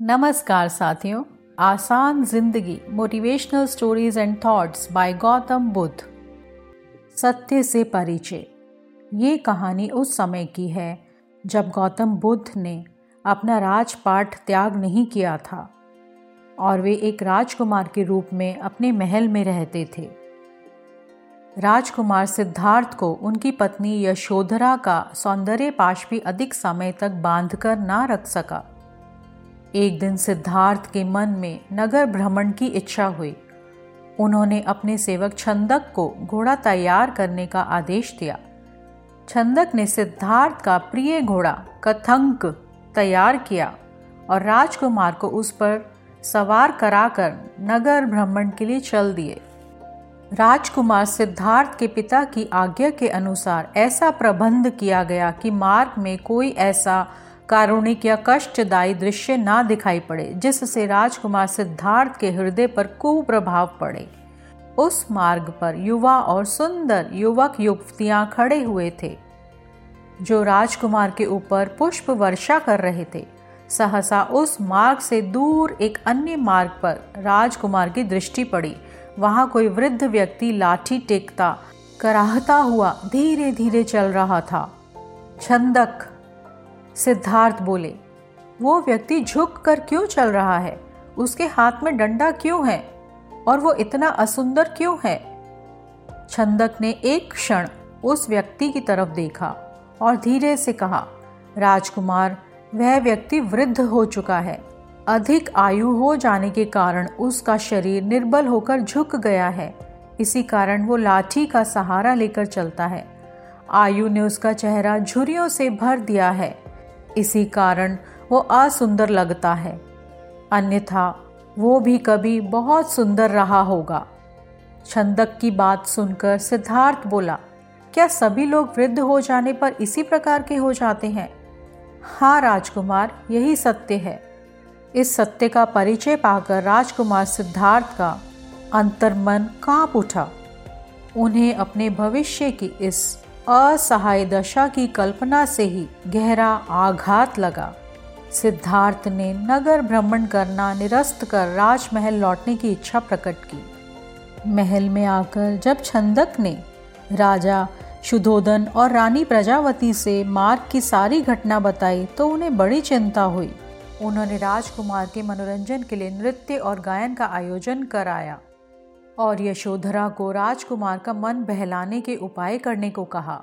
नमस्कार साथियों, आसान ज़िंदगी motivational stories and thoughts by Gautam Buddha. सत्य से परिचय। ये कहानी उस समय की है जब गौतम बुद्ध ने अपना राजपाठ त्याग नहीं किया था और वे एक राजकुमार के रूप में अपने महल में रहते थे। राजकुमार सिद्धार्थ को उनकी पत्नी यशोधरा का सौंदर्य पाश भी अधिक समय तक बांधकर ना रख सका। एक दिन सिद्धार्थ के मन में नगर भ्रमण की इच्छा हुई। उन्होंने अपने सेवक छंदक को घोड़ा तैयार करने का आदेश दिया। छंदक ने सिद्धार्थ का प्रिय घोड़ा कथंक तैयार किया और राजकुमार को उस पर सवार कराकर नगर भ्रमण के लिए चल दिए। राजकुमार सिद्धार्थ के पिता की आज्ञा के अनुसार ऐसा प्रबंध किया गया कि मार्ग में कोई ऐसा कारुणिक या कष्टदायी दृश्य ना दिखाई पड़े, जिससे राजकुमार सिद्धार्थ के हृदय पर कुप्रभाव पड़े। उस मार्ग पर युवा और सुंदर युवक युवतियाँ खड़े हुए थे, जो राजकुमार के ऊपर पुष्प वर्षा कर रहे थे। सहसा उस मार्ग से दूर एक अन्य मार्ग पर राजकुमार की दृष्टि पड़ी। वहाँ कोई वृद्ध व्यक्ति लाठी टेकता, कराहता हुआ धीरे धीरे चल रहा था। छंदक सिद्धार्थ बोले, वो व्यक्ति झुक कर क्यों चल रहा है? उसके हाथ में डंडा क्यों है? और वो इतना असुंदर क्यों है? छंदक ने एक क्षण उस व्यक्ति की तरफ़ देखा और धीरे से कहा, राजकुमार, वह व्यक्ति वृद्ध हो चुका है। अधिक आयु हो जाने के कारण उसका शरीर निर्बल होकर झुक गया है। इसी कारण वो लाठी का सहारा लेकर चलता है। आयु ने उसका चेहरा झुरियों से भर दिया है। इसी कारण वो असुंदर लगता है। अन्यथा वो भी कभी बहुत सुंदर रहा होगा। छंदक की बात सुनकर सिद्धार्थ बोला, क्या सभी लोग वृद्ध हो जाने पर इसी प्रकार के हो जाते हैं? हाँ राजकुमार, यही सत्य है। इस सत्य का परिचय पाकर राजकुमार सिद्धार्थ का अंतर्मन काँप उठा। उन्हें अपने भविष्य की इस असहाय दशा की कल्पना से ही गहरा आघात लगा। सिद्धार्थ ने नगर भ्रमण करना निरस्त कर राजमहल लौटने की इच्छा प्रकट की। महल में आकर जब छंदक ने राजा शुद्धोधन और रानी प्रजावती से मार्ग की सारी घटना बताई तो उन्हें बड़ी चिंता हुई। उन्होंने राजकुमार के मनोरंजन के लिए नृत्य और गायन का आयोजन कराया। और यशोधरा को राजकुमार का मन बहलाने के उपाय करने को कहा।